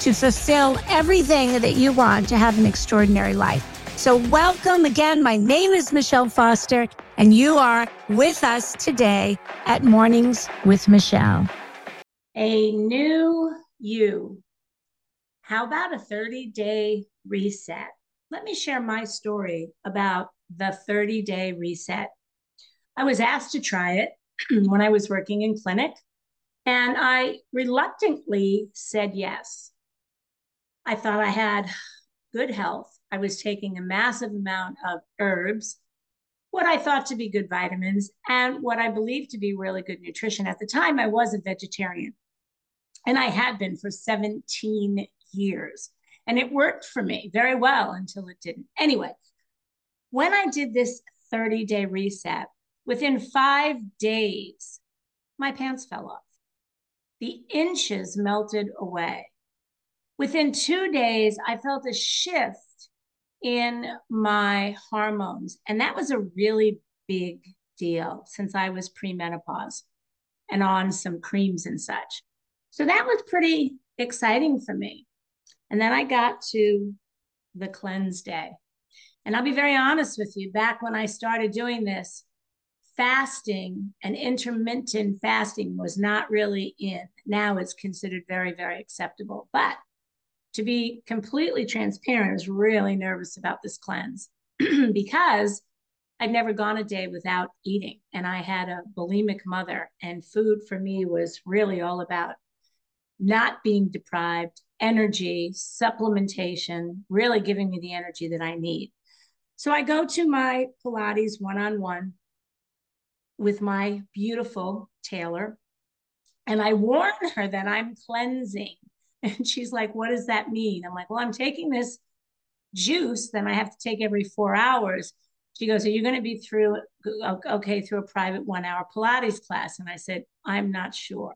to fulfill everything that you want to have an extraordinary life. So, welcome again. My name is Michele Foster, and you are with us today at Mornings with Michele. A new you. How about a 30 day reset? Let me share my story about the 30 day reset. I was asked to try it when I was working in clinic, and I reluctantly said yes. I thought I had good health. I was taking a massive amount of herbs, what I thought to be good vitamins, and what I believed to be really good nutrition. At the time, I was a vegetarian, and I had been for 17 years. And it worked for me very well until it didn't. Anyway, when I did this 30 day reset, within five days, my pants fell off. The inches melted away. Within two days, I felt a shift in my hormones. And that was a really big deal since I was premenopause and on some creams and such. So that was pretty exciting for me. And then I got to the cleanse day. And I'll be very honest with you, back when I started doing this, fasting and intermittent fasting was not really in. Now it's considered very, very acceptable. But to be completely transparent, I was really nervous about this cleanse because I'd never gone a day without eating. And I had a bulimic mother, and food for me was really all about not being deprived, energy, supplementation, really giving me the energy that I need. So I go to my Pilates one on one with my beautiful Taylor, and I warn her that I'm cleansing and she's like, What does that mean? I'm like, Well, I'm taking this juice, then I have to take every four hours. She goes, Are you going to be through, okay, through a private one hour Pilates class? And I said, I'm not sure.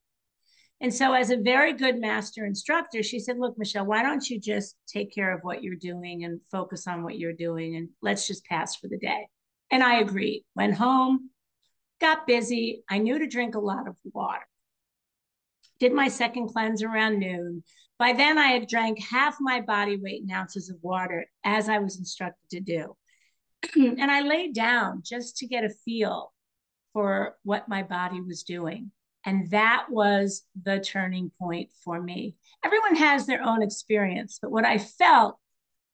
And so, as a very good master instructor, she said, Look, Michele, why don't you just take care of what you're doing and focus on what you're doing and let's just pass for the day. And I agreed. Went home, got busy. I knew to drink a lot of water did my second cleanse around noon. By then, I had drank half my body weight in ounces of water as I was instructed to do. and I laid down just to get a feel for what my body was doing. And that was the turning point for me. Everyone has their own experience, but what I felt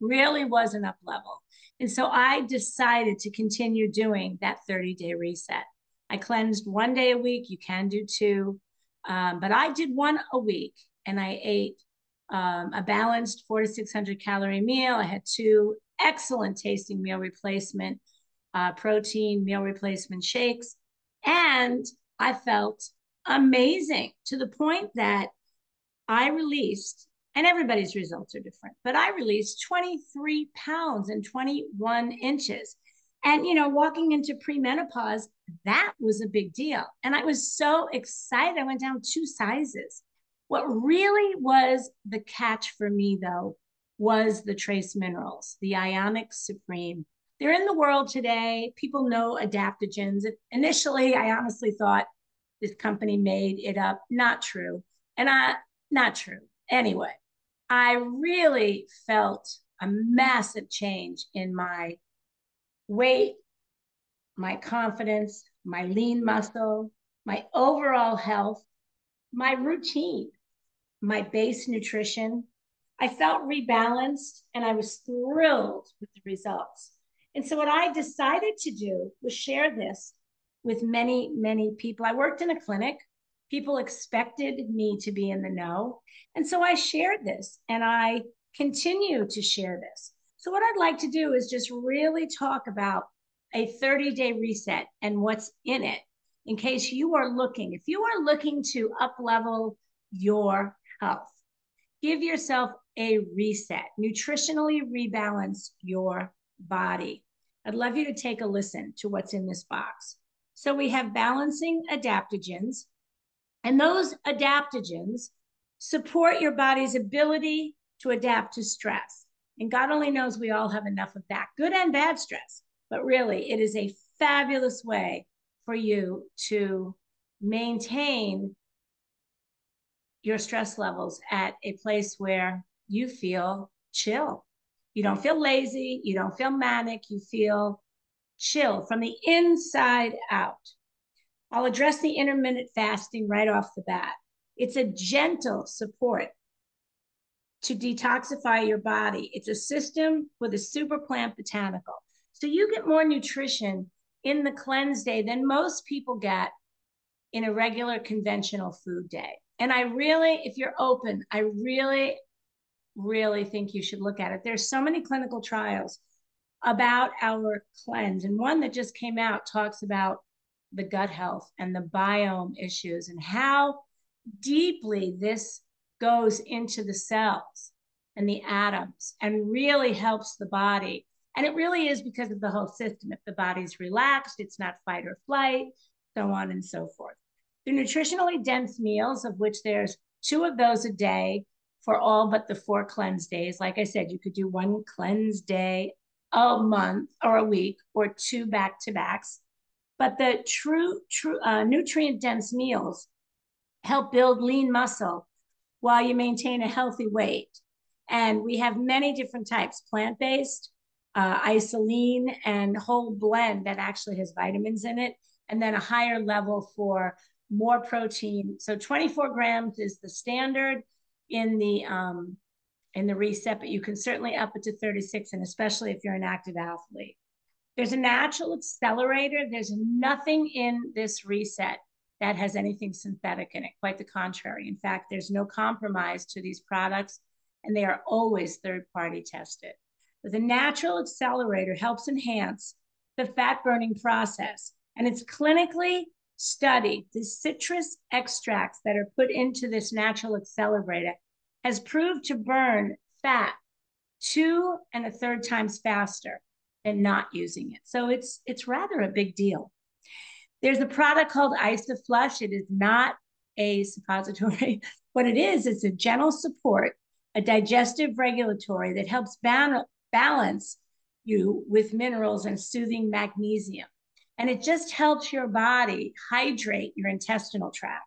really was an up level. And so I decided to continue doing that 30 day reset. I cleansed one day a week. You can do two. Um, but I did one a week and I ate um, a balanced four to 600 calorie meal. I had two excellent tasting meal replacement, uh, protein meal replacement shakes. And I felt amazing to the point that I released, and everybody's results are different, but I released 23 pounds and 21 inches. And, you know, walking into premenopause, that was a big deal. And I was so excited. I went down two sizes. What really was the catch for me, though, was the trace minerals, the Ionix Supreme. They're in the world today. People know adaptogens. Initially, I honestly thought this company made it up. Not true. And I, not true. Anyway, I really felt a massive change in my weight, my confidence, my lean muscle, my overall health, my routine, my base nutrition. I felt rebalanced and I was thrilled with the results. And so, what I decided to do was share this with many, many people. I worked in a clinic. People expected me to be in the know. And so I shared this and I continue to share this. So, what I'd like to do is just really talk about a 30 day reset and what's in it in case you are looking, if you are looking to up level your health, give yourself a reset, nutritionally rebalance your body. I'd love you to take a listen to what's in this box. So we have balancing adaptogens, and those adaptogens support your body's ability to adapt to stress. And God only knows we all have enough of that, good and bad stress. But really, it is a fabulous way for you to maintain your stress levels at a place where you feel chill. You don't feel lazy, you don't feel manic, you feel chill from the inside out. I'll address the intermittent fasting right off the bat. It's a gentle support to detoxify your body. It's a system with a super plant botanical. So you get more nutrition in the cleanse day than most people get in a regular conventional food day. And I really, if you're open, I really, really think you should look at it. There's so many clinical trials about our cleanse. And one that just came out talks about the gut health and the biome issues and how deeply this goes into the cells and the atoms and really helps the body. And it really is because of the whole system. If the body's relaxed, it's not fight or flight, so on and so forth. The nutritionally dense meals, of which there's two of those a day for all but the four cleanse days. Like I said, you could do one cleanse day a month or a week or two back to backs. But the true, true uh, nutrient dense meals help build lean muscle while you maintain a healthy weight. And we have many different types plant based, uh, IsaLean, and whole blend that actually has vitamins in it. And then a higher level for more protein. So 24 grams is the standard in the um, in the reset, but you can certainly up it to 36, and especially if you're an active athlete. There's a natural accelerator. There's nothing in this reset that has anything synthetic in it. Quite the contrary. In fact, there's no compromise to these products, and they are always third party tested. But the natural accelerator helps enhance the fat burning process, and it's clinically studied. The citrus extracts that are put into this natural accelerator has proved to burn fat two and a third times faster than not using it. So it's it's rather a big deal. There's a product called IsaFlush. It is not a suppository. what it is, it's a gentle support, a digestive regulatory that helps balance you with minerals and soothing magnesium. And it just helps your body hydrate your intestinal tract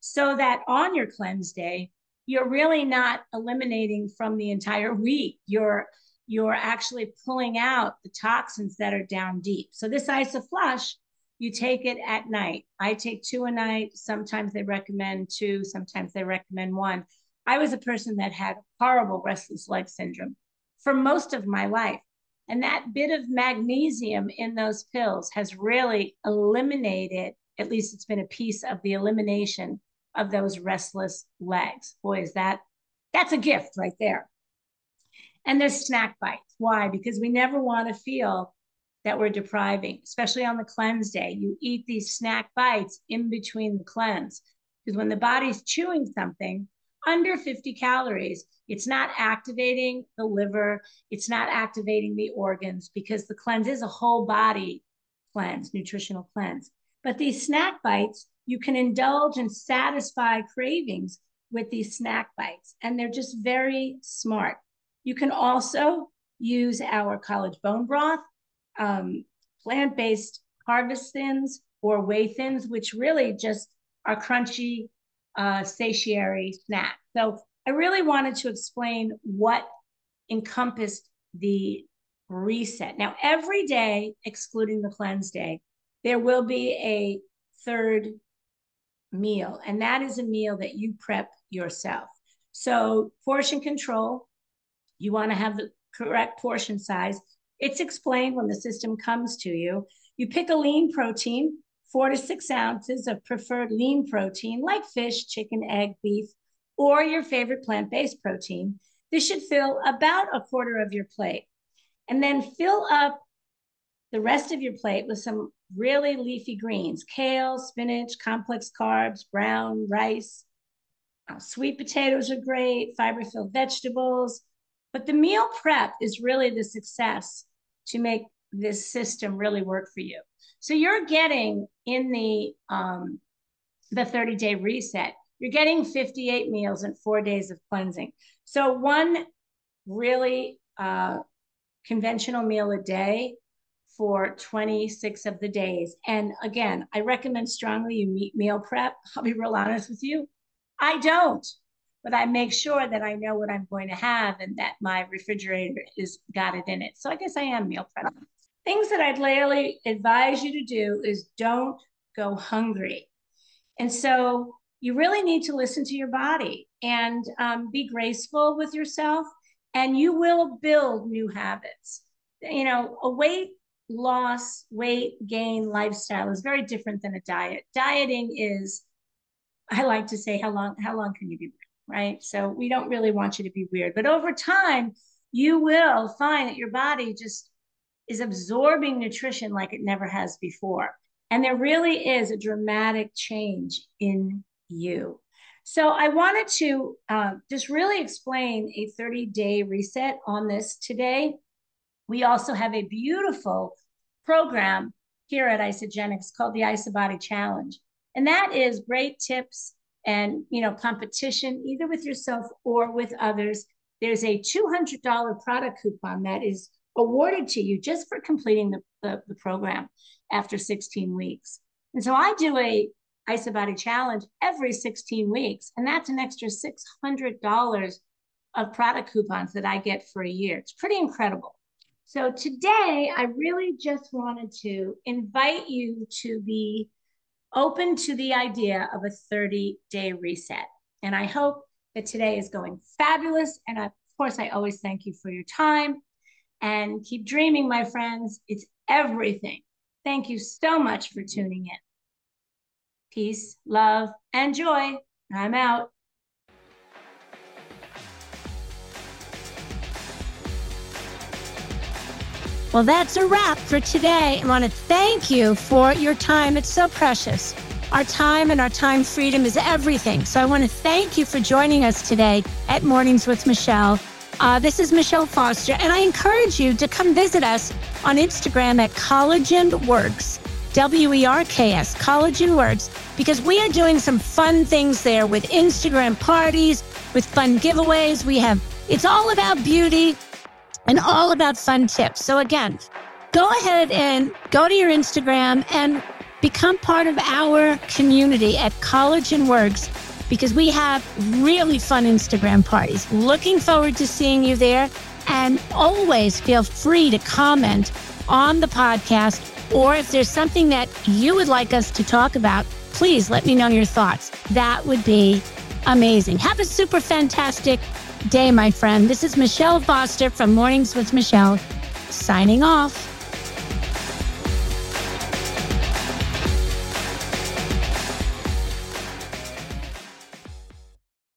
so that on your cleanse day, you're really not eliminating from the entire week. You're you're actually pulling out the toxins that are down deep. So this IsaFlush you take it at night. I take two a night. Sometimes they recommend two, sometimes they recommend one. I was a person that had horrible restless leg syndrome for most of my life. And that bit of magnesium in those pills has really eliminated, at least it's been a piece of the elimination of those restless legs. Boy, is that that's a gift right there. And there's snack bites. Why? Because we never want to feel that we're depriving, especially on the cleanse day. You eat these snack bites in between the cleanse because when the body's chewing something under 50 calories, it's not activating the liver, it's not activating the organs because the cleanse is a whole body cleanse, nutritional cleanse. But these snack bites, you can indulge and satisfy cravings with these snack bites, and they're just very smart. You can also use our college bone broth um, plant-based harvest thins or whey thins, which really just are crunchy, uh, satiary snack. So I really wanted to explain what encompassed the reset. Now, every day, excluding the cleanse day, there will be a third meal, and that is a meal that you prep yourself. So, portion control, you want to have the correct portion size. It's explained when the system comes to you. You pick a lean protein, four to six ounces of preferred lean protein, like fish, chicken, egg, beef, or your favorite plant based protein. This should fill about a quarter of your plate. And then fill up the rest of your plate with some really leafy greens kale, spinach, complex carbs, brown, rice, sweet potatoes are great, fiber filled vegetables, but the meal prep is really the success to make this system really work for you. So you're getting in the um, the 30 day reset, you're getting 58 meals and four days of cleansing. So one really uh, conventional meal a day for 26 of the days. And again, I recommend strongly you meet meal prep. I'll be real honest with you. I don't, but I make sure that I know what I'm going to have and that my refrigerator is got it in it. So I guess I am meal prep. Things that I'd really advise you to do is don't go hungry. And so you really need to listen to your body and um, be graceful with yourself, and you will build new habits. You know, a weight loss, weight gain lifestyle is very different than a diet. Dieting is, I like to say, how long how long can you be right? So we don't really want you to be weird, but over time, you will find that your body just is absorbing nutrition like it never has before. And there really is a dramatic change in you. So I wanted to uh, just really explain a 30 day reset on this today. We also have a beautiful program here at Isagenix called the Isabody Challenge. And that is great tips and you know competition either with yourself or with others. There's a $200 product coupon that is awarded to you just for completing the, the, the program after 16 weeks. And so I do a Isabody challenge every 16 weeks, and that's an extra $600 of product coupons that I get for a year. It's pretty incredible. So today, I really just wanted to invite you to be open to the idea of a 30 day reset. And I hope that today is going fabulous. And of course, I always thank you for your time and keep dreaming, my friends. It's everything. Thank you so much for tuning in. Peace, love, and joy. I'm out. Well, that's a wrap for today. I want to thank you for your time. It's so precious. Our time and our time freedom is everything. So I want to thank you for joining us today at Mornings with Michele. Uh, this is Michele Foster, and I encourage you to come visit us on Instagram at Collagen Werks, W E R K S, Collagen Werks, because we are doing some fun things there with Instagram parties, with fun giveaways. We have, it's all about beauty and all about fun tips. So, again, go ahead and go to your Instagram and become part of our community at College Collagen Werks because we have really fun Instagram parties. Looking forward to seeing you there. And always feel free to comment on the podcast, or if there's something that you would like us to talk about, please let me know your thoughts. That would be amazing. Have a super fantastic day, my friend. This is Michele Foster from Mornings with Michele, signing off.